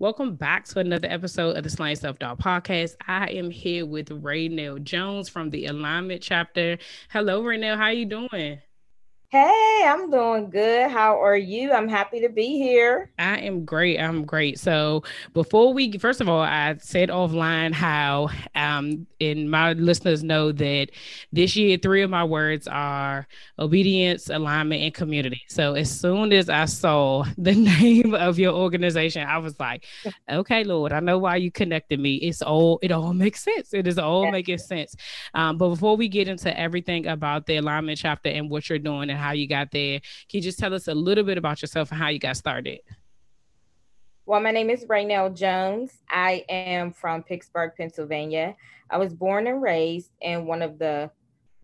Welcome back to another episode of the Slaying Self Doubt podcast. I am here with Raynell Jones from the Alignment chapter. Hello, Raynell. How are you doing? Hey, I'm doing good. How are you? I'm happy to be here. I am great. I'm great. So before we, first of all, I said offline how, um, and my listeners know that this year three of my words are obedience, alignment, and community. So as soon as I saw the name of your organization, I was like, okay, Lord, I know why you connected me. It's all it all makes sense. It is all making sense. Um, but before we get into everything about the alignment chapter and what you're doing and how you got there. Can you just tell us a little bit about yourself and how you got started? Well, my name is Raynell Jones. I am from Pittsburgh, Pennsylvania. I was born and raised in one of the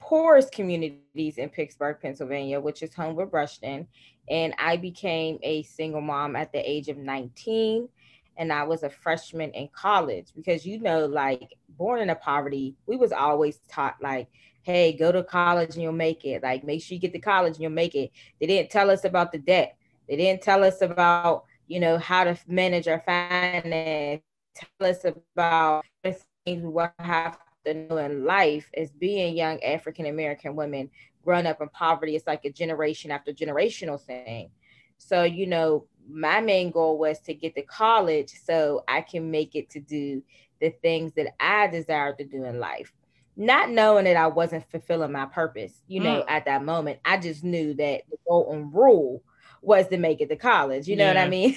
poorest communities in Pittsburgh, Pennsylvania, which is home Homewood Brushton. And I became a single mom at the age of 19. And I was a freshman in college because, you know, like born into poverty, we was always taught like, hey, go to college and you'll make it. Like, make sure you get to college and you'll make it. They didn't tell us about the debt. They didn't tell us about, you know, how to manage our finance. Tell us about things we have to know in life as being young African American women growing up in poverty. It's like a generation after generational thing. So, you know, my main goal was to get to college so I can make it to do the things that I desire to do in life not knowing that I wasn't fulfilling my purpose, you know, mm. at that moment. I just knew that the golden rule was to make it to college. You know yeah. what I mean?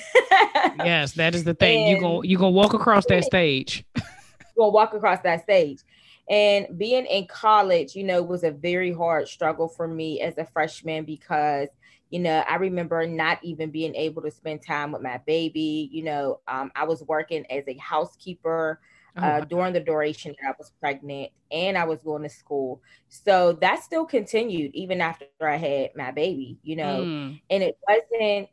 yes, that is the thing. you go you gonna walk across that stage. gonna walk across that stage. And being in college, you know, was a very hard struggle for me as a freshman because, you know, I remember not even being able to spend time with my baby. You know, um, I was working as a housekeeper oh, uh, during the duration that I was pregnant and I was going to school. So that still continued even after I had my baby, you know, mm. and it wasn't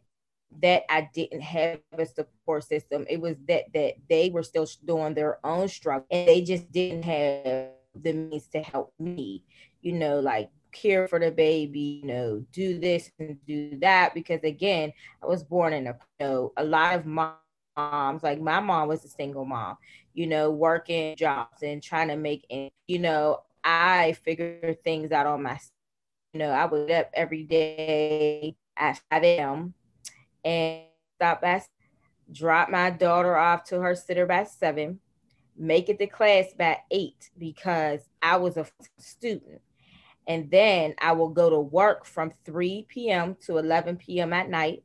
that I didn't have a support system. It was that that they were still doing their own struggle and they just didn't have the means to help me, you know, like care for the baby, you know, do this and do that. Because again, I was born in a you know, a lot of moms, like my mom was a single mom you know, working jobs and trying to make, it. you know, I figure things out on my, you know, I would up every day at 5 a.m. and stop at, drop my daughter off to her sitter by seven, make it to class by eight because I was a student. And then I will go to work from 3 p.m. to 11 p.m. at night.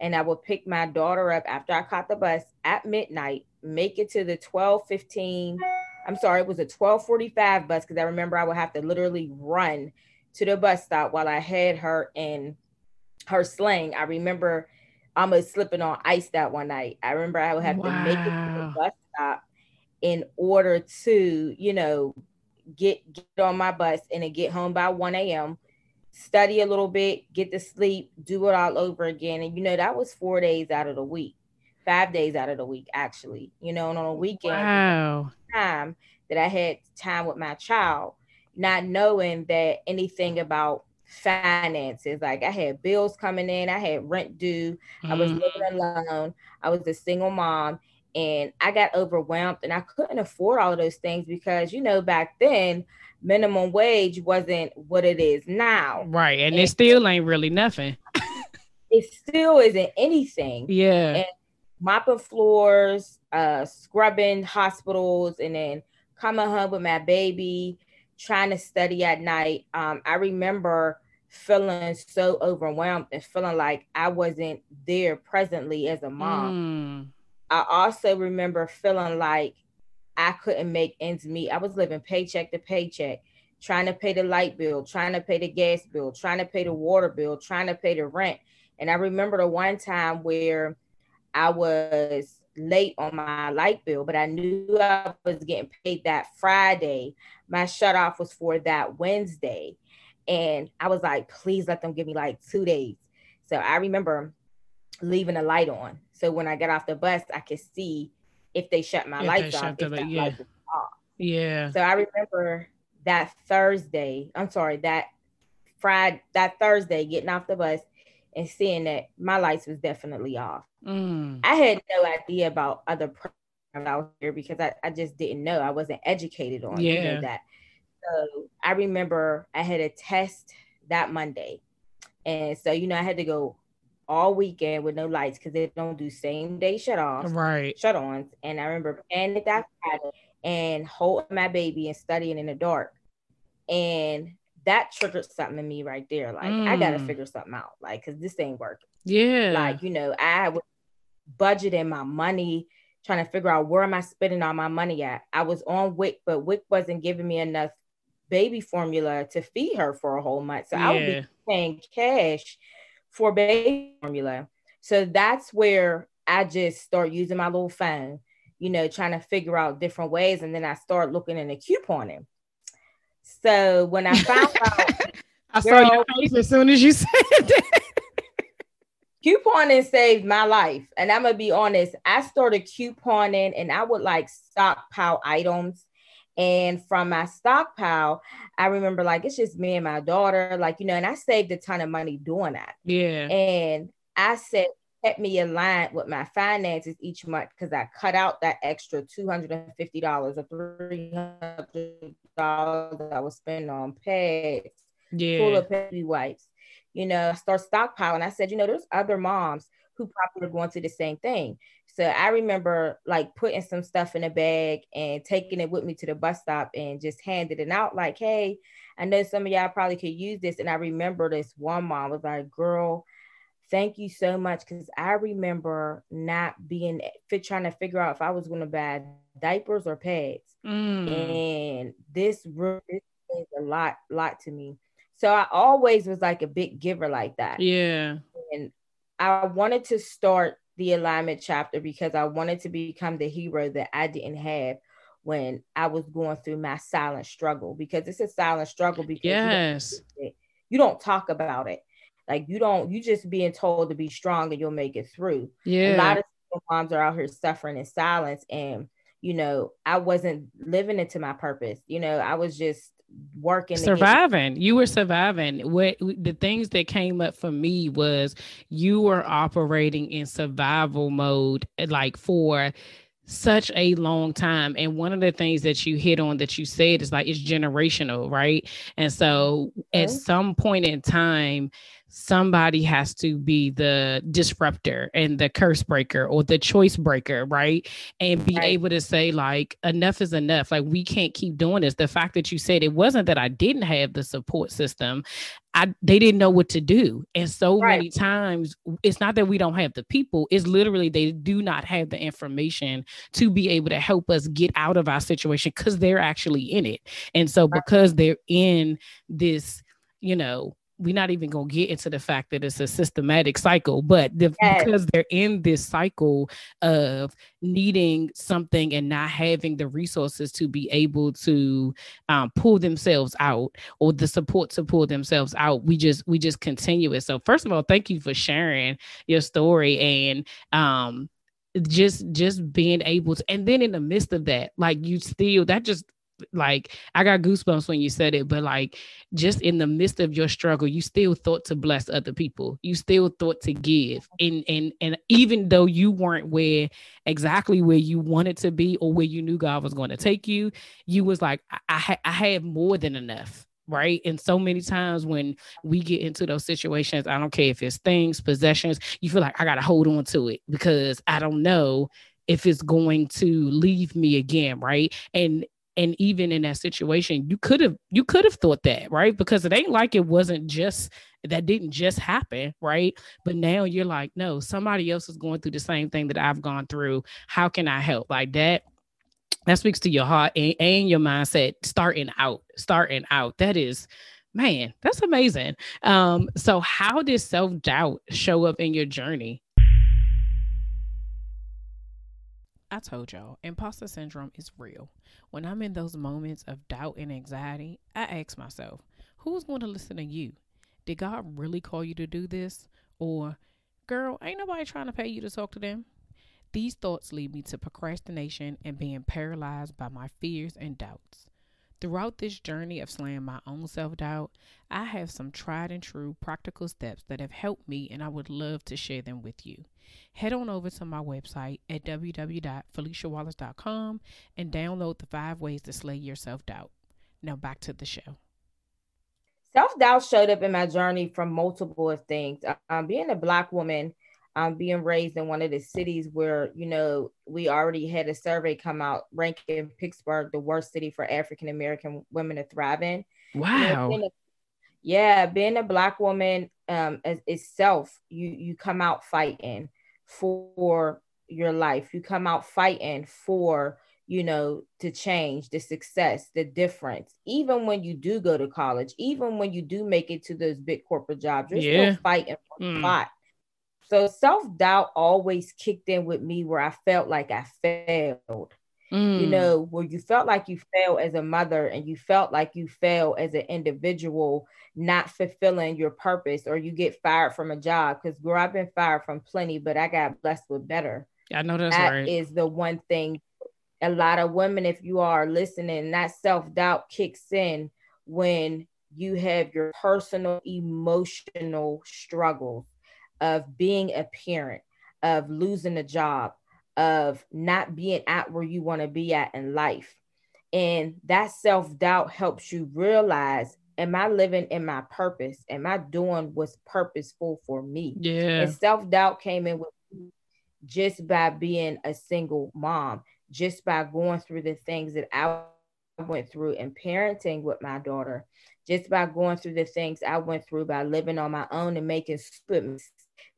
And I would pick my daughter up after I caught the bus at midnight make it to the 12:15. I'm sorry, it was a 12:45 bus because I remember I would have to literally run to the bus stop while I had her in her sling. I remember almost slipping on ice that one night. I remember I would have wow. to make it to the bus stop in order to, you know, get get on my bus and then get home by 1 a.m. Study a little bit, get to sleep, do it all over again. And you know, that was four days out of the week five days out of the week, actually. You know, and on a weekend, wow. time that I had time with my child, not knowing that anything about finances. Like I had bills coming in, I had rent due, mm. I was living mm-hmm. alone, I was a single mom, and I got overwhelmed and I couldn't afford all of those things because you know back then minimum wage wasn't what it is now. Right, and, and it still ain't really nothing. it still isn't anything. Yeah. And mopping floors, uh, scrubbing hospitals, and then coming home with my baby, trying to study at night. Um, I remember feeling so overwhelmed and feeling like I wasn't there presently as a mom. Mm. I also remember feeling like I couldn't make ends meet. I was living paycheck to paycheck, trying to pay the light bill, trying to pay the gas bill, trying to pay the water bill, trying to pay the rent. And I remember the one time where I was late on my light bill, but I knew I was getting paid that Friday. My shut off was for that Wednesday. And I was like, please let them give me like two days. So I remember leaving the light on. So when I got off the bus, I could see if they shut my if lights off. The, light, yeah. off. Yeah. So I remember that Thursday, I'm sorry, that Friday, that Thursday, getting off the bus and seeing that my lights was definitely off. Mm. I had no idea about other programs out here because I, I just didn't know. I wasn't educated on yeah. you know, that. So I remember I had a test that Monday. And so, you know, I had to go all weekend with no lights because they don't do same day shut offs, right? Shut ons. And I remember playing that Friday and holding my baby and studying in the dark. And that triggered something in me right there. Like, mm. I got to figure something out, like, because this ain't working. Yeah. Like, you know, I was budgeting my money, trying to figure out where am I spending all my money at. I was on WIC, but WIC wasn't giving me enough baby formula to feed her for a whole month. So yeah. I would be paying cash for baby formula. So that's where I just start using my little phone, you know, trying to figure out different ways. And then I start looking in the couponing. So when I found out, I saw your face as soon as you said that. couponing saved my life. And I'm gonna be honest, I started couponing and I would like stockpile items. And from my stockpile, I remember like it's just me and my daughter, like, you know, and I saved a ton of money doing that. Yeah. And I said, kept me aligned with my finances each month because I cut out that extra $250 or $300 that I was spending on pads, yeah. full of baby wipes. You know, start stockpiling. I said, you know, there's other moms who probably are going through the same thing. So I remember like putting some stuff in a bag and taking it with me to the bus stop and just handed it out like, hey, I know some of y'all probably could use this. And I remember this one mom was like, girl, thank you so much. Cause I remember not being fit trying to figure out if I was going to buy diapers or pads. Mm. And this, this is a lot, lot to me. So I always was like a big giver like that. Yeah. And I wanted to start the alignment chapter because I wanted to become the hero that I didn't have when I was going through my silent struggle because it's a silent struggle because yes. you, don't, you don't talk about it. Like you don't, you just being told to be strong and you'll make it through. Yeah. A lot of moms are out here suffering in silence and you know, I wasn't living into my purpose. You know, I was just working surviving. You were surviving. What the things that came up for me was you were operating in survival mode like for such a long time. And one of the things that you hit on that you said is like it's generational right? And so okay. at mm-hmm. some point in time somebody has to be the disruptor and the curse breaker or the choice breaker, right? And be right. able to say, like, enough is enough. Like, we can't keep doing this. The fact that you said it wasn't that I didn't have the support system, I they didn't know what to do. And so right. many times it's not that we don't have the people, it's literally they do not have the information to be able to help us get out of our situation because they're actually in it. And so because they're in this, you know, we're not even going to get into the fact that it's a systematic cycle, but the, yes. because they're in this cycle of needing something and not having the resources to be able to um, pull themselves out or the support to pull themselves out, we just we just continue it. So first of all, thank you for sharing your story and um, just just being able to, and then in the midst of that, like you still that just like I got goosebumps when you said it, but like just in the midst of your struggle, you still thought to bless other people. You still thought to give. And and and even though you weren't where exactly where you wanted to be or where you knew God was going to take you, you was like, I I, I have more than enough right? And so many times when we get into those situations, I don't care if it's things, possessions, you feel like I got to hold on to it because I don't know if it's going to leave me again, right? And and even in that situation, you could have you could have thought that, right? Because it ain't like it wasn't just that didn't just happen, right? But now you're like, no, somebody else is going through the same thing that I've gone through. How can I help? Like that that speaks to your heart and, and your mindset starting out starting out that is man that's amazing um so how did self-doubt show up in your journey I told y'all, imposter syndrome is real. When I'm in those moments of doubt and anxiety, I ask myself, who's going to listen to you? Did God really call you to do this? Or, girl, ain't nobody trying to pay you to talk to them? These thoughts lead me to procrastination and being paralyzed by my fears and doubts. Throughout this journey of slaying my own self doubt, I have some tried and true practical steps that have helped me, and I would love to share them with you. Head on over to my website at www.feliciawallace.com and download the five ways to slay your self doubt. Now, back to the show. Self doubt showed up in my journey from multiple things. Um, being a Black woman, um, being raised in one of the cities where you know we already had a survey come out ranking Pittsburgh the worst city for African American women to thrive in. Wow. You know, yeah, being a black woman um, as itself, you you come out fighting for your life. You come out fighting for you know to change the success, the difference. Even when you do go to college, even when you do make it to those big corporate jobs, you're yeah. still fighting for mm. spot so self doubt always kicked in with me where I felt like I failed. Mm. You know, where you felt like you failed as a mother and you felt like you failed as an individual, not fulfilling your purpose, or you get fired from a job. Because, girl, I've been fired from plenty, but I got blessed with better. Yeah, I know that's that right. is the one thing a lot of women, if you are listening, that self doubt kicks in when you have your personal emotional struggles of being a parent, of losing a job, of not being at where you want to be at in life. And that self doubt helps you realize Am I living in my purpose? Am I doing what's purposeful for me? Yeah. And self doubt came in with just by being a single mom, just by going through the things that I went through and parenting with my daughter, just by going through the things I went through by living on my own and making stupid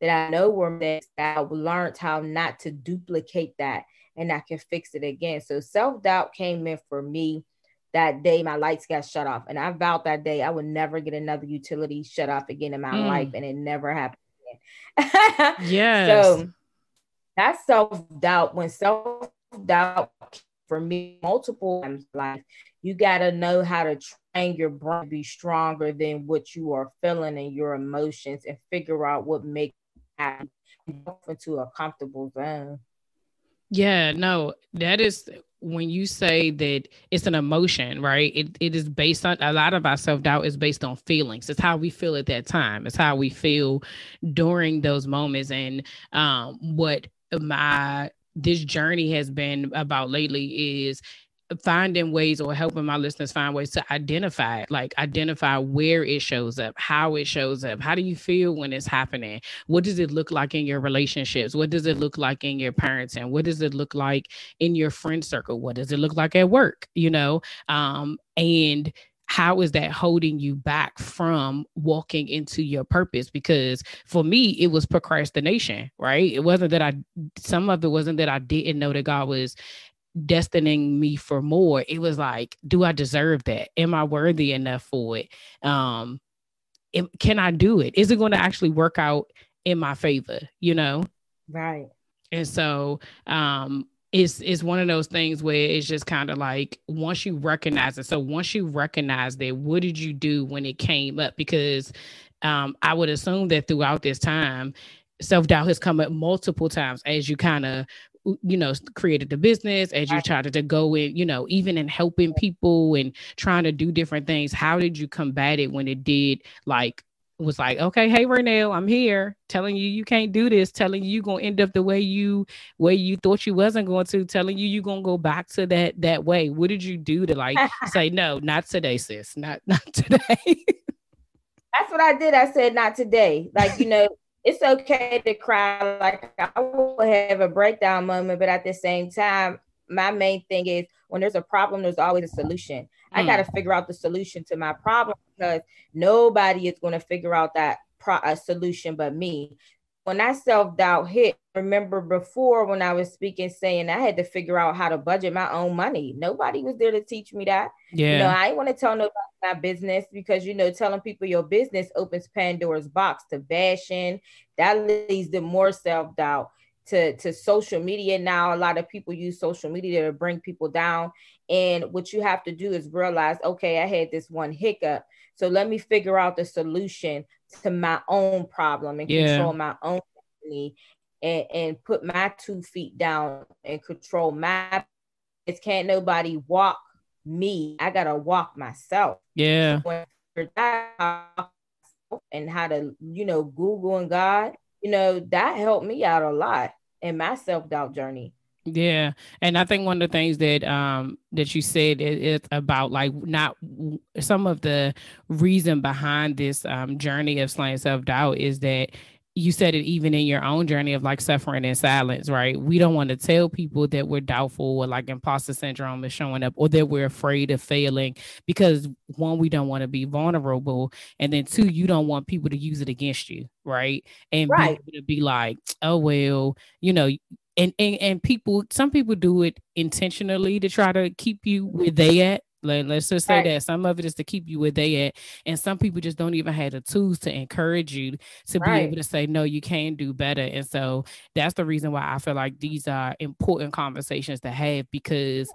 that I know were mistakes that I learned how not to duplicate that and I can fix it again. So self doubt came in for me that day my lights got shut off. And I vowed that day I would never get another utility shut off again in my mm. life. And it never happened again. yes. So that self doubt, when self doubt for me multiple times in life, you got to know how to your brain be stronger than what you are feeling and your emotions and figure out what makes you into a comfortable zone. Yeah, no, that is when you say that it's an emotion, right? It it is based on a lot of our self doubt is based on feelings. It's how we feel at that time. It's how we feel during those moments, and um, what my this journey has been about lately is finding ways or helping my listeners find ways to identify it, like identify where it shows up, how it shows up. How do you feel when it's happening? What does it look like in your relationships? What does it look like in your parenting? What does it look like in your friend circle? What does it look like at work? You know, um, and how is that holding you back from walking into your purpose because for me it was procrastination right it wasn't that i some of it wasn't that i didn't know that god was destining me for more it was like do i deserve that? Am i worthy enough for it? Um it, can i do it? Is it going to actually work out in my favor you know? Right. And so um it's it's one of those things where it's just kind of like once you recognize it so once you recognize that what did you do when it came up? Because um i would assume that throughout this time self-doubt has come up multiple times as you kind of you know created the business as you tried to go in you know even in helping people and trying to do different things how did you combat it when it did like was like, okay, hey Raynell, I'm here, telling you you can't do this, telling you you're gonna end up the way you way you thought you wasn't going to, telling you you're gonna go back to that that way. What did you do to like say no, not today, sis, not not today? That's what I did. I said not today. Like you know, it's okay to cry. Like I will have a breakdown moment, but at the same time, my main thing is when there's a problem, there's always a solution. Mm. I got to figure out the solution to my problem because nobody is going to figure out that pro- a solution but me. When that self doubt hit, remember before when I was speaking, saying I had to figure out how to budget my own money. Nobody was there to teach me that. Yeah. You know, I didn't want to tell nobody my business because, you know, telling people your business opens Pandora's box to bashing. That leads to more self doubt to to social media. Now a lot of people use social media to bring people down. And what you have to do is realize okay i had this one hiccup. So let me figure out the solution to my own problem and yeah. control my own destiny and, and put my two feet down and control my it can't nobody walk me. I gotta walk myself. Yeah. And how to you know google and god you know, that helped me out a lot in my self doubt journey. Yeah, and I think one of the things that um that you said is, about like not some of the reason behind this um journey of slaying self doubt is that you said it even in your own journey of like suffering in silence, right? We don't want to tell people that we're doubtful or like imposter syndrome is showing up or that we're afraid of failing because one, we don't want to be vulnerable. And then two, you don't want people to use it against you, right? And right. be to be like, oh, well, you know, and, and and people some people do it intentionally to try to keep you where they at let, us just say right. that some of it is to keep you where they at. And some people just don't even have the tools to encourage you to right. be able to say, no, you can do better. And so that's the reason why I feel like these are important conversations to have because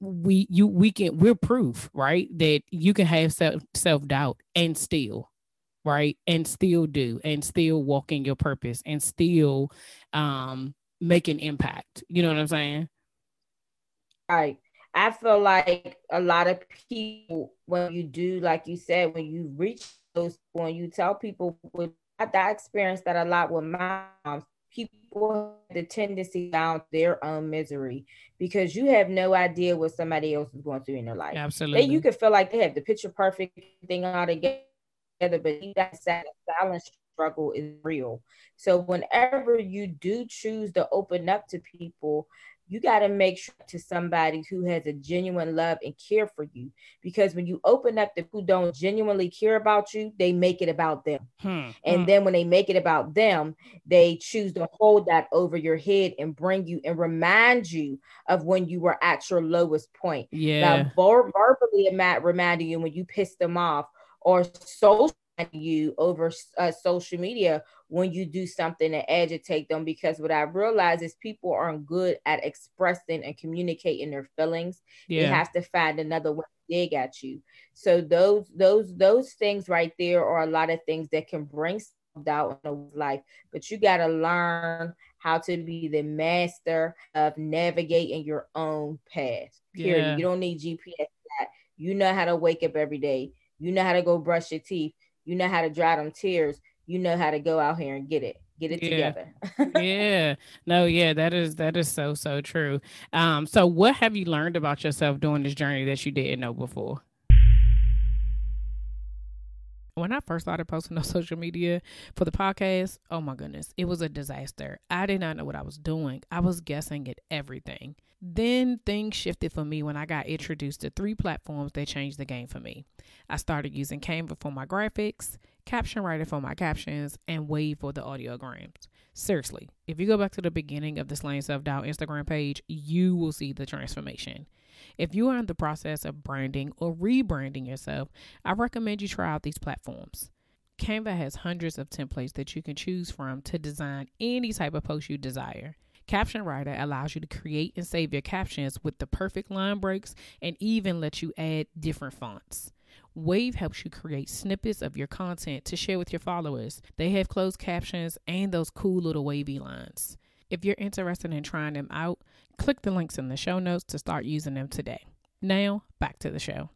we you we can we're proof, right? That you can have self self-doubt and still right and still do and still walk in your purpose and still um make an impact. You know what I'm saying? Right. I feel like a lot of people, when you do, like you said, when you reach those, when you tell people, with that experience that a lot with moms, people have the tendency down their own misery because you have no idea what somebody else is going through in their life. Absolutely. They, you can feel like they have the picture perfect thing all together, but that silent struggle is real. So whenever you do choose to open up to people, you got to make sure to somebody who has a genuine love and care for you because when you open up to who don't genuinely care about you they make it about them hmm. and hmm. then when they make it about them they choose to hold that over your head and bring you and remind you of when you were at your lowest point yeah now, ver- verbally reminding you when you pissed them off or social you over uh, social media when you do something to agitate them because what I realize is people aren't good at expressing and communicating their feelings. Yeah. They have to find another way to dig at you. So those those those things right there are a lot of things that can bring doubt in a life, but you got to learn how to be the master of navigating your own path. Period. Yeah. You don't need GPS that. You know how to wake up every day. You know how to go brush your teeth you know how to dry them tears, you know how to go out here and get it get it yeah. together yeah no yeah that is that is so so true um so what have you learned about yourself during this journey that you didn't know before when I first started posting on social media for the podcast, oh my goodness, it was a disaster. I did not know what I was doing. I was guessing at everything. Then things shifted for me when I got introduced to three platforms that changed the game for me. I started using Canva for my graphics, Caption Writer for my captions, and Wavve for the audiograms. Seriously, if you go back to the beginning of the Slaying Self Doubt Instagram page, you will see the transformation. If you are in the process of branding or rebranding yourself, I recommend you try out these platforms. Canva has hundreds of templates that you can choose from to design any type of post you desire. Caption Writer allows you to create and save your captions with the perfect line breaks and even let you add different fonts. Wavve helps you create snippets of your content to share with your followers. They have closed captions and those cool little wavy lines. If you're interested in trying them out, click the links in the show notes to start using them today. Now, back to the show.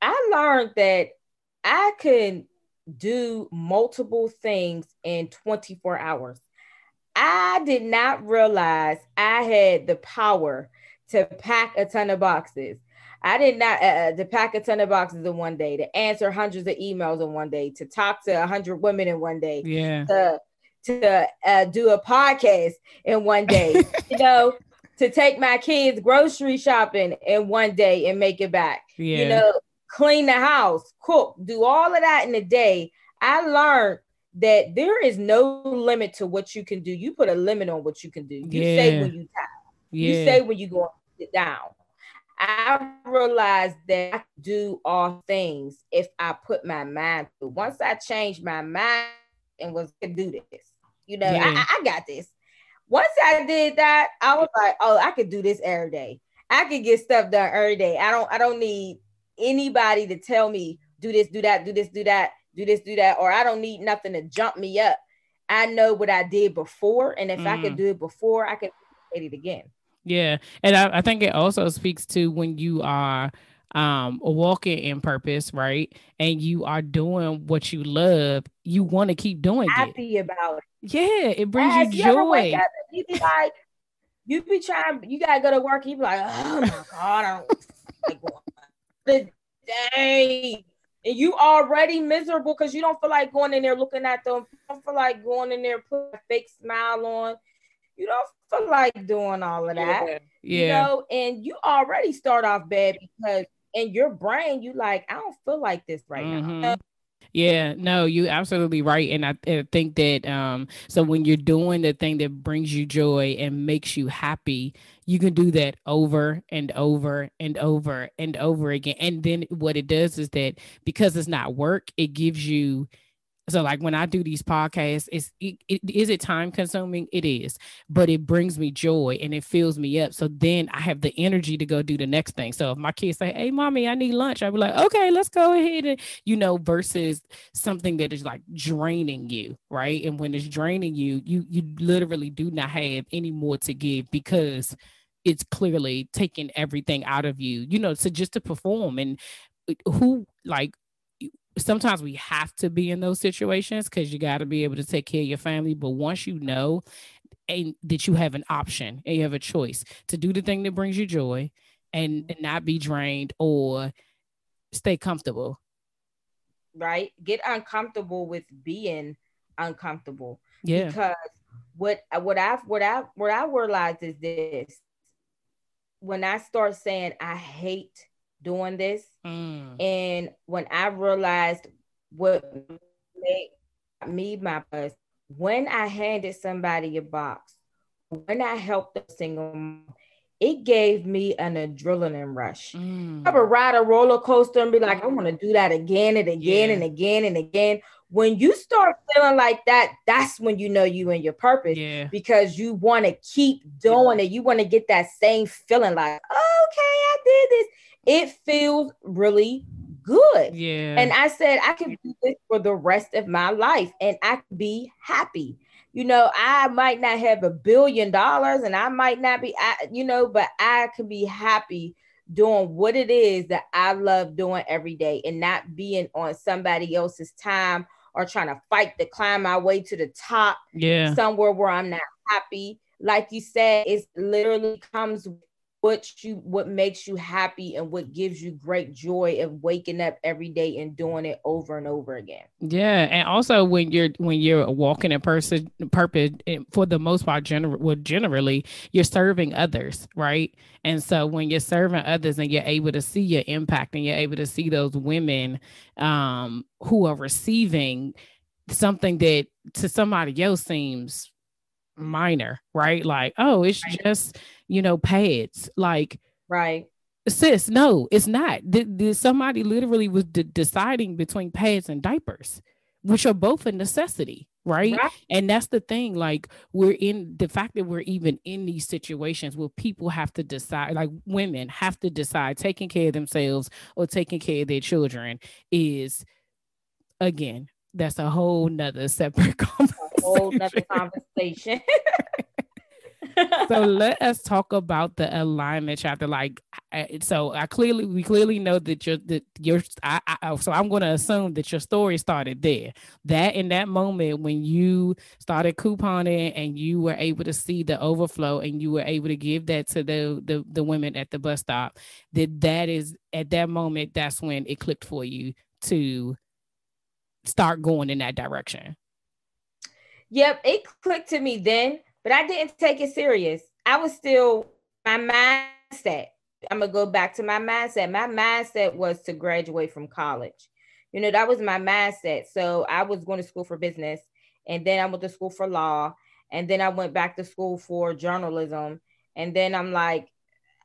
I learned that I could do multiple things in 24 hours. I did not realize I had the power to pack a ton of boxes. I did not uh, uh, to pack a ton of boxes in one day, to answer hundreds of emails in one day, to talk to a hundred women in one day, yeah, to to uh, do a podcast in one day, you know, to take my kids grocery shopping in one day and make it back, yeah. you know, clean the house, cook, do all of that in a day. I learned that there is no limit to what you can do. You put a limit on what you can do. You yeah. say when you tired. Yeah. You say when you go sit down. I realized that I could do all things if I put my mind to. Once I changed my mind and was to do this, you know, yeah. I, I got this. Once I did that, I was like, oh, I could do this every day. I could get stuff done every day. I don't, I don't need anybody to tell me do this, do that, do this, do that, do this, do that, or I don't need nothing to jump me up. I know what I did before, and if mm. I could mm. do it before, I could do it again. Yeah. And I, I think it also speaks to when you are um walking in purpose, right? And you are doing what you love, you want to keep doing happy it. about it. Yeah, it brings yes, you joy. You, you be like, you be trying, you gotta go to work, you be like, oh my god, I don't like the day. And you already miserable because you don't feel like going in there looking at them. You don't feel like going in there put a fake smile on. You don't feel like doing all of that. Yeah. You know, and you already start off bad because in your brain, you like, I don't feel like this right mm-hmm. now. Yeah, no, you absolutely right. And I, I, think that um so when you're doing the thing that brings you joy and makes you happy, you can do that over and over and over and over again. And then what it does is that because it's not work, it gives you so like when I do these podcasts, is it, it is it time consuming? It is, but it brings me joy and it fills me up. So then I have the energy to go do the next thing. So if my kids say, "Hey, mommy, I need lunch," I'll be like, "Okay, let's go ahead and you know." Versus something that is like draining you, right? And when it's draining you, you you literally do not have any more to give because it's clearly taking everything out of you, you know, so just to perform and uh, who like sometimes we have to be in those situations because you got to be able to take care of your family. But once you know and that you have an option and you have a choice to do the thing that brings you joy and, and not be drained or stay comfortable. Right. Get uncomfortable with being uncomfortable. Yeah. Because what what I what I what I realized is this when I start saying I hate doing this. Mm. And when I realized what made me my buzz, when I handed somebody a box, when I helped a single mom, it gave me an adrenaline rush. Mm. I would ride a roller coaster and be like, I want to do that again and again yeah. and again and again. When you start feeling like that, that's when you know you and your purpose yeah. because you want to keep doing it. You want to get that same feeling like, okay, I did this it feels really good. Yeah. And I said, I can do this for the rest of my life and I can be happy. You know, I might not have a billion dollars and I might not be, I, you know, but I can be happy doing what it is that I love doing every day and not being on somebody else's time or trying to fight to climb my way to the top. Yeah. Somewhere where I'm not happy. Like you said, it literally comes what you what makes you happy and what gives you great joy of waking up every day and doing it over and over again. Yeah and also when you're when you're walking in person purpose for the most part general well generally you're serving others right? And so when you're serving others and you're able to see your impact and you're able to see those women um who are receiving something that to somebody else seems minor right like oh it's right. just you know, pads. Like, right. Sis, no, it's not. Did, somebody literally was d- deciding between pads and diapers, which are both a necessity, right? right? And that's the thing. Like, we're in the fact that we're even in these situations where people have to decide, like women have to decide taking care of themselves or taking care of their children is again, that's a whole nother separate conversation. A whole nother conversation. so let us talk about the alignment chapter. Like, so I clearly, we clearly know that you're that you're. I, I, so I'm going to assume that your story started there. That in that moment when you started couponing and you were able to see the overflow and you were able to give that to the the, the women at the bus stop. That that is at that moment. That's when it clicked for you to start going in that direction. Yep, it clicked to me then but I didn't take it serious. I was still my mindset. I'm gonna go back to my mindset. My mindset was to graduate from college. You know, that was my mindset. So I was going to school for business, and then I went to school for law, and then I went back to school for journalism, and then I'm like,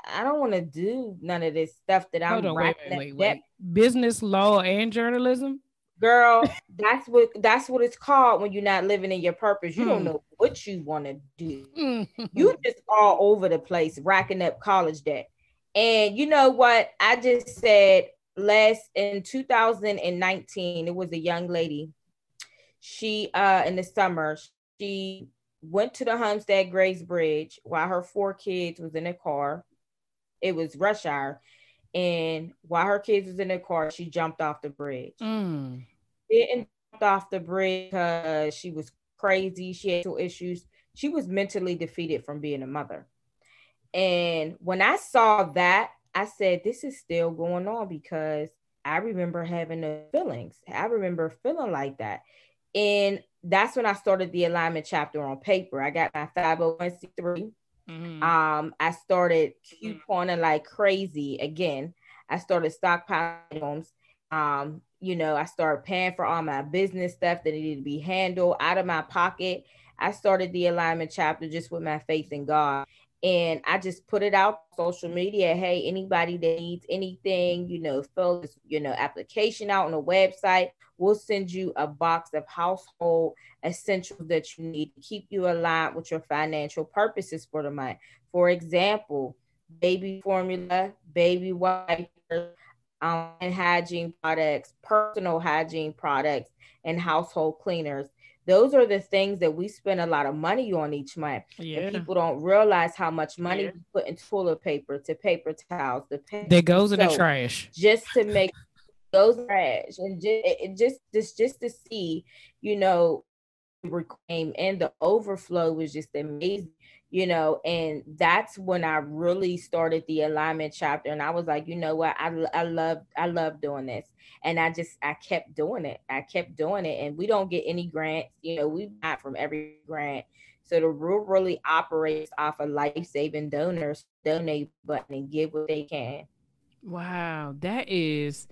I don't want to do none of this stuff that I'm. Hold on, wait, wait, wait, wait. Business, law, and journalism girl that's what that's what it's called when you're not living in your purpose. You hmm. don't know what you want to do you just all over the place racking up college debt. And you know what? I just said last in 2019 it was a young lady. She uh in the summer she went to the homestead Grays bridge while her four kids was in a car. It was rush hour. And while her kids was in the car, she jumped off the bridge. Mm. Didn't off the bridge because she was crazy. She had issues. She was mentally defeated from being a mother. And when I saw that, I said, this is still going on because I remember having the feelings. I remember feeling like that. And that's when I started the alignment chapter on paper. I got my 501c3 Mm-hmm. Um, I started couponing like crazy again. I started stockpiling items. Um, you know, I started paying for all my business stuff that needed to be handled out of my pocket. I started the alignment chapter just with my faith in God. And I just put it out social media. Hey, anybody that needs anything, you know, fill this, you know, application out on the website. We'll send you a box of household essentials that you need to keep you aligned with your financial purposes for the month. For example, baby formula, baby wipers, um, and hygiene products, personal hygiene products, and household cleaners those are the things that we spend a lot of money on each month. Yeah. And people don't realize how much money yeah. we put in toilet paper, to paper towels, the paper that goes in the trash just to make those trash and just just just just to see, you know, reclaim and the overflow was just amazing you know and that's when i really started the alignment chapter and i was like you know what? I, I love i love doing this and i just i kept doing it i kept doing it and we don't get any grants you know we got from every grant. So the rule really operates off of life-saving donors donate button and give what they can. Wow that is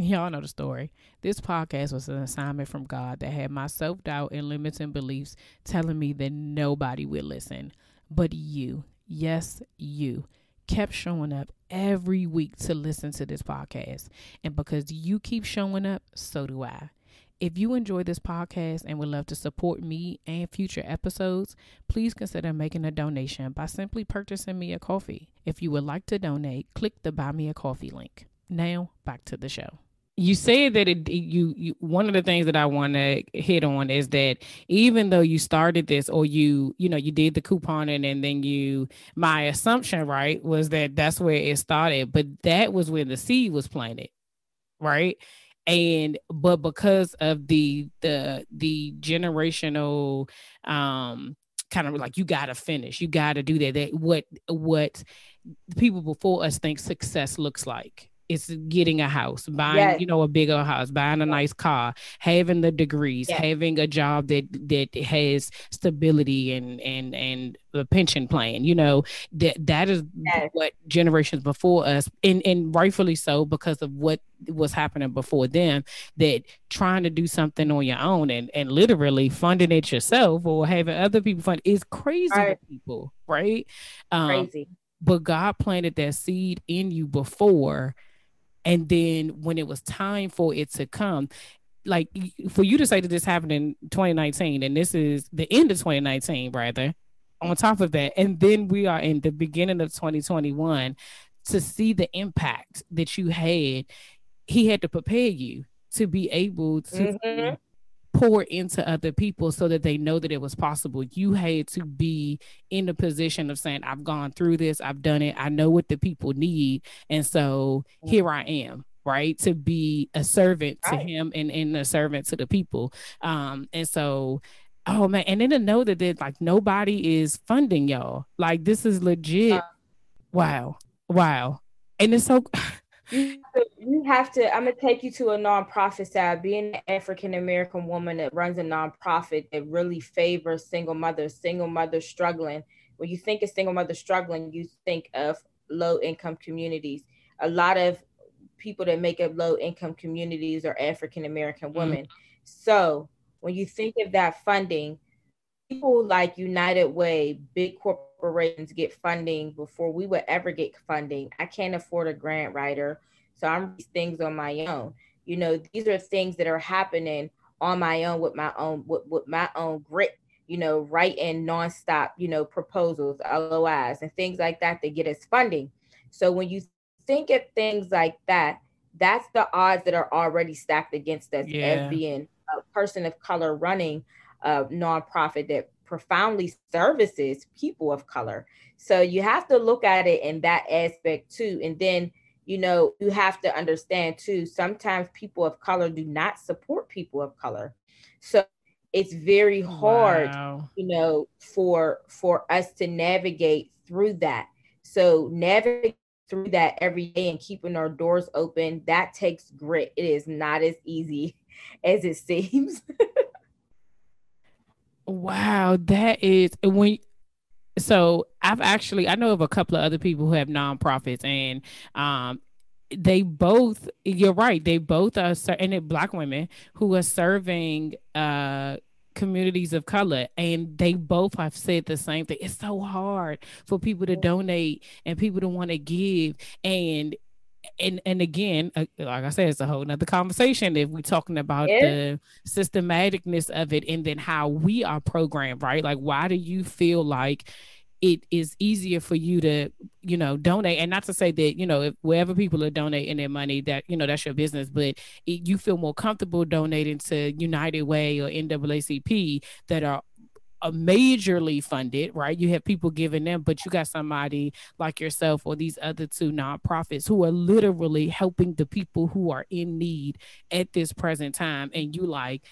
Y'all know the story. This podcast was an assignment from God that had my self doubt and limiting beliefs telling me that nobody would listen. But you, yes, you, kept showing up every week to listen to this podcast. And because you keep showing up, so do I. If you enjoy this podcast and would love to support me and future episodes, please consider making a donation by simply purchasing me a coffee. If you would like to donate, click the Buy Me a Coffee link. Now, back to the show. You said that it you, you one of the things that I want to hit on is that even though you started this or you you know you did the couponing and then you my assumption right was that that's where it started but that was where the seed was planted right? And but because of the the the generational um kind of like you got to finish you got to do that that what what people before us think success looks like it's getting a house, buying, yes. you know, a bigger house, buying a nice car, having the degrees, yes. having a job that that has stability and and and a pension plan. You know, that that is yes. what generations before us, and and rightfully so because of what was happening before them. That trying to do something on your own and and literally funding it yourself or having other people fund is crazy right. people, right? Um, crazy. But God planted that seed in you before and then when it was time for it to come like for you to say that this happened in 2019 and this is the end of 2019 rather on top of that and then we are in the beginning of 2021 to see the impact that you had he had to prepare you to be able to mm-hmm. Pour into other people so that they know that it was possible. You had to be in the position of saying, I've gone through this, I've done it, I know what the people need. And so here I am right to be a servant right. to him and, and a servant to the people um and so oh man and then to know that that like nobody is funding y'all like this is legit uh, wow wow and it's so you have to i'm gonna take you to a nonprofit side being an african american woman that runs a nonprofit that really favors single mothers single mothers struggling. When you think of single mothers struggling you think of low income communities. A lot of people that make up low income communities are african american mm-hmm. women. Mm-hmm. so when you think of that funding people like united way big corporations get funding before we would ever get funding. I can't afford a grant writer so I'm these things on my own. You know, these are things that are happening on my own with my own with, with my own grit, you know, writing nonstop, you know, proposals, LOIs, and things like that that get us funding. So when you think of things like that, that's the odds that are already stacked against us yeah. as being a person of color running a nonprofit that profoundly services people of color. So you have to look at it in that aspect too. And then you know, you have to understand too, sometimes people of color do not support people of color. So it's very hard, wow. you know, for for us to navigate through that. So navigate through that every day and keeping our doors open, that takes grit. It is not as easy as it seems. wow, that is when so I've actually I know of a couple of other people who have nonprofits and um they both you're right they both are and black women who are serving uh communities of color and they both have said the same thing. It's so hard for people to donate and people to want to give and and and again uh, like i said it's a whole nother conversation if we're talking about yeah. the systematicness of it and then how we are programmed right like why do you feel like it is easier for you to you know donate and not to say that you know if wherever people are donating their money that you know that's your business but it, you feel more comfortable donating to united way or naacp that are a majorly funded, right? You have people giving them, but you got somebody like yourself or these other two nonprofits who are literally helping the people who are in need at this present time. And you like,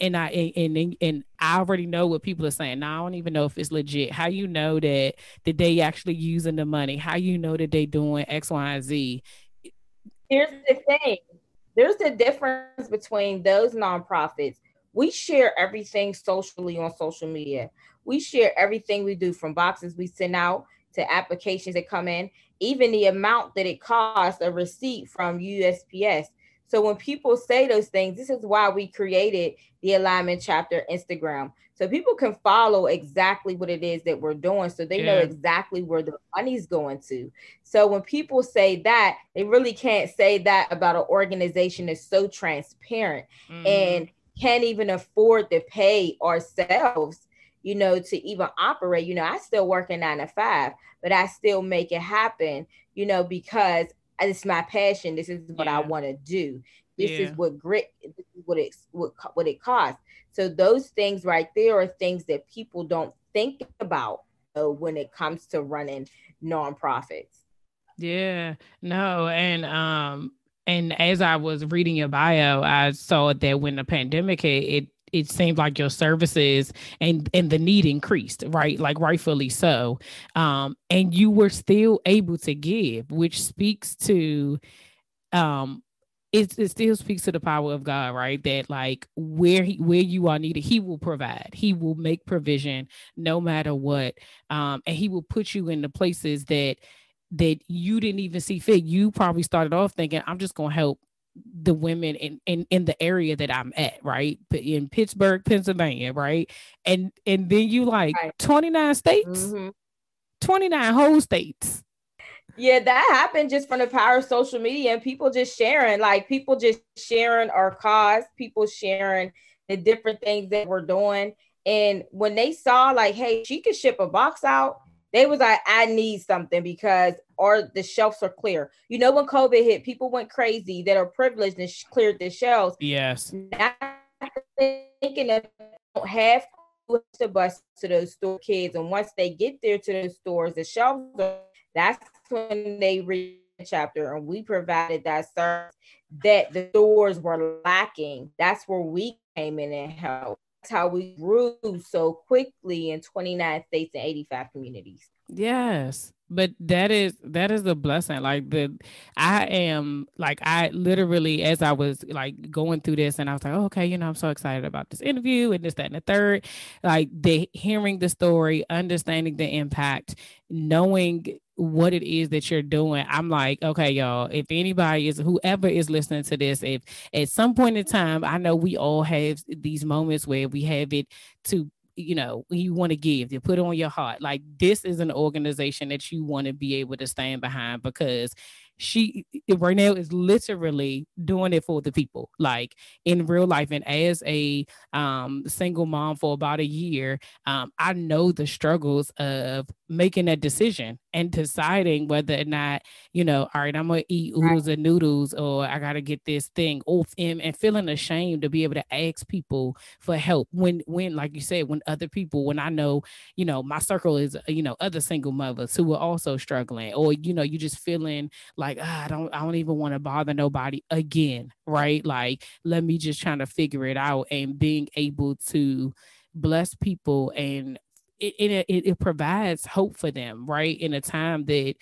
and I and, and and I already know what people are saying. Now I don't even know if it's legit. How you know that that they actually using the money? How you know that they doing X, Y, and Z? Here's the thing. There's a difference between those nonprofits. We share everything socially on social media. We share everything we do from boxes we send out to applications that come in, even the amount that it costs a receipt from USPS so when people say those things, this is why we created the Allignment Chapter Instagram. So people can follow exactly what it is that we're doing. So they yeah. know exactly where the money's going to. So when people say that, they really can't say that about an organization that's so transparent mm. and can't even afford to pay ourselves you know, to even operate. You know, I still work in nine to five, but I still make it happen, you know, because it's my passion. This is what yeah. I want to do. This yeah. is what grit. This is what it what, what it costs. So those things right there are things that people don't think about uh, when it comes to running nonprofits. Yeah, no, and um, and as I was reading your bio, I saw that when the pandemic hit, it it seemed like your services and and the need increased right like rightfully so um and you were still able to give which speaks to um it, it still speaks to the power of God, right? That like where he where you are needed, he will provide. He will make provision no matter what. Um, and he will put you in the places that that you didn't even see fit. You probably started off thinking, I'm just gonna help the women in, in in the area that I'm at, right? But in Pittsburgh, Pennsylvania, right? And and then you like right. 29 states, mm-hmm. 29 whole states. Yeah, that happened just from the power of social media and people just sharing, like people just sharing our cause, people sharing the different things that we're doing. And when they saw, like, hey, she could ship a box out, they was like, I need something because or the shelves are clear. You know, when COVID hit, people went crazy that are privileged and sh- cleared the shelves. Yes. Now thinking that don't have to bus to those store kids, and once they get there to those stores, the shelves are, that's when they read the chapter, and we provided that service that the stores were lacking. That's where we came in and helped. How we grew so quickly in 29 states and 85 communities. Yes but that is that is a blessing like the i am like i literally as i was like going through this and i was like oh, okay you know i'm so excited about this interview and this that and the third like the hearing the story understanding the impact knowing what it is that you're doing. I'm like okay y'all if anybody is whoever is listening to this if at some point in time i know we all have these moments where we have it to you know you want to give you put on your heart. Like this is an organization that you want to be able to stand behind because she right now is literally doing it for the people like in real life. And as a um, single mom for about a year um, i know the struggles of making a decision and deciding whether or not you know all right i'm gonna eat oodles and noodles or i gotta get this thing off him and feeling ashamed to be able to ask people for help when when like you said when other people when i know you know my circle is you know other single mothers who are also struggling or you know you just feeling like like ah, I don't I don't even want to bother nobody again, right? Like let me just try to figure it out and being able to bless people and it, it, it provides hope for them, right? In a time that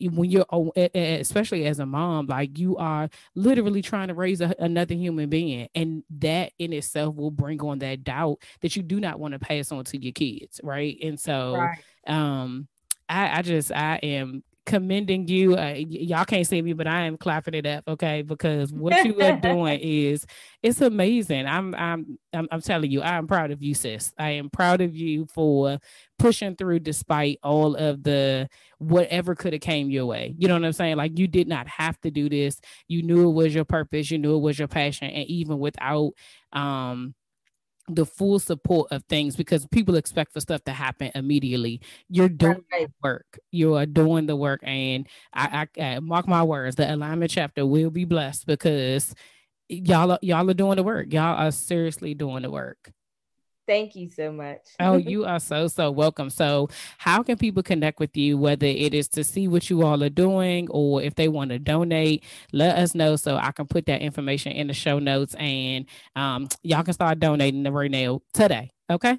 when you're especially as a mom like you are literally trying to raise a, another human being and that in itself will bring on that doubt that you do not want to pass on to your kids right and so right. um I, I just I am commending you. Uh, y- y'all can't see me, but I am clapping it up, okay? Because what you are doing is it's amazing. I'm, I'm I'm I'm telling you, I am proud of you, sis. I am proud of you for pushing through despite all of the whatever could have came your way. You know what I'm saying? Like you did not have to do this. You knew it was your purpose. You knew it was your passion, and even without um the full support of things because people expect for stuff to happen immediately. You're doing right. work. You are doing the work, and I, I, I, mark my words. The Allignment Chapter will be blessed because y'all are, y'all are doing the work. Y'all are seriously doing the work. Thank you so much. oh, you are so, so welcome. So, how can people connect with you, whether it is to see what you all are doing or if they want to donate? Let us know so I can put that information in the show notes and um, y'all can start donating the Renee today. Okay.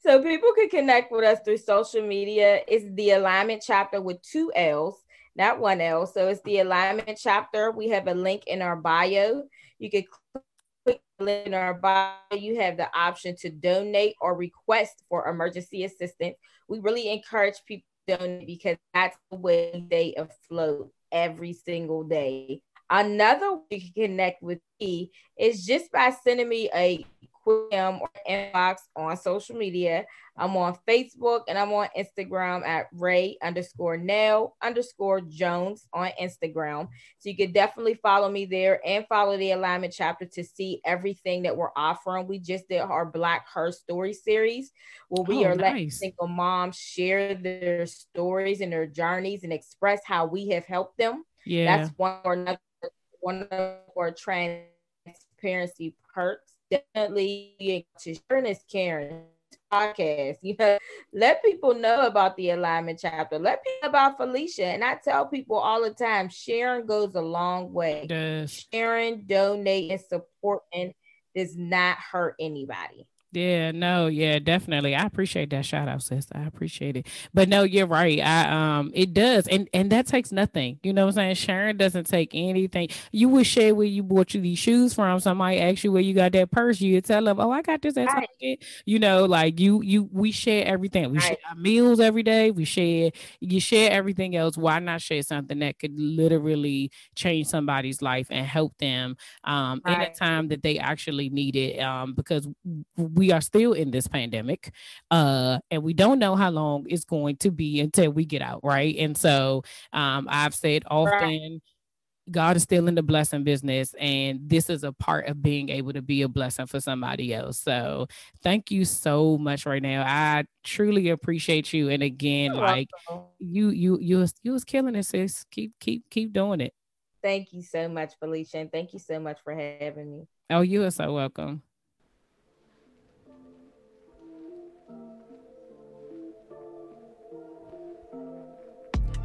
so, people can connect with us through social media. It's the Allignment Chapter with two L's, not one L. So, it's the Allignment Chapter. We have a link in our bio. You can in our bio, you have the option to donate or request for emergency assistance. We really encourage people to donate because that's the way they afloat every single day. Another way you can connect with me is just by sending me a quick or inbox on social media. I'm on Facebook and I'm on Instagram at Ray underscore Nell underscore Jones on Instagram. So you can definitely follow me there and follow the Allignment Chapter to see everything that we're offering. We just did our Black Her Story series where we oh, are nice. letting single moms share their stories and their journeys and express how we have helped them. Yeah. That's one or another one of our transparency perks definitely to sharing this Karen podcast. You know, let people know about the Allignment Chapter. Let people about Felicia. And I tell people all the time, sharing goes a long way. Sharing, donating, supporting does not hurt anybody. Yeah, no, yeah, definitely. I appreciate that shout out, sis. I appreciate it. But no, you're right. I um it does. And and that takes nothing. You know what I'm saying? Sharon doesn't take anything. You would share where you bought you these shoes from. Somebody ask you where you got that purse, you tell them, Oh, I got this at right. You know, like you you we share everything. We right. share our meals every day. We share you share everything else. Why not share something that could literally change somebody's life and help them um right. in a time that they actually need it? Um, because we we are still in this pandemic uh and we don't know how long it's going to be until we get out right and so um i've said often. God is still in the blessing business, and this is a part of being able to be a blessing for somebody else. So, thank you so much right now. I truly appreciate you. And again, You're like welcome. you, you, you was, you was killing it, sis. Keep, keep, keep doing it. Thank you so much, Felicia, and thank you so much for having me. Oh, you are so welcome.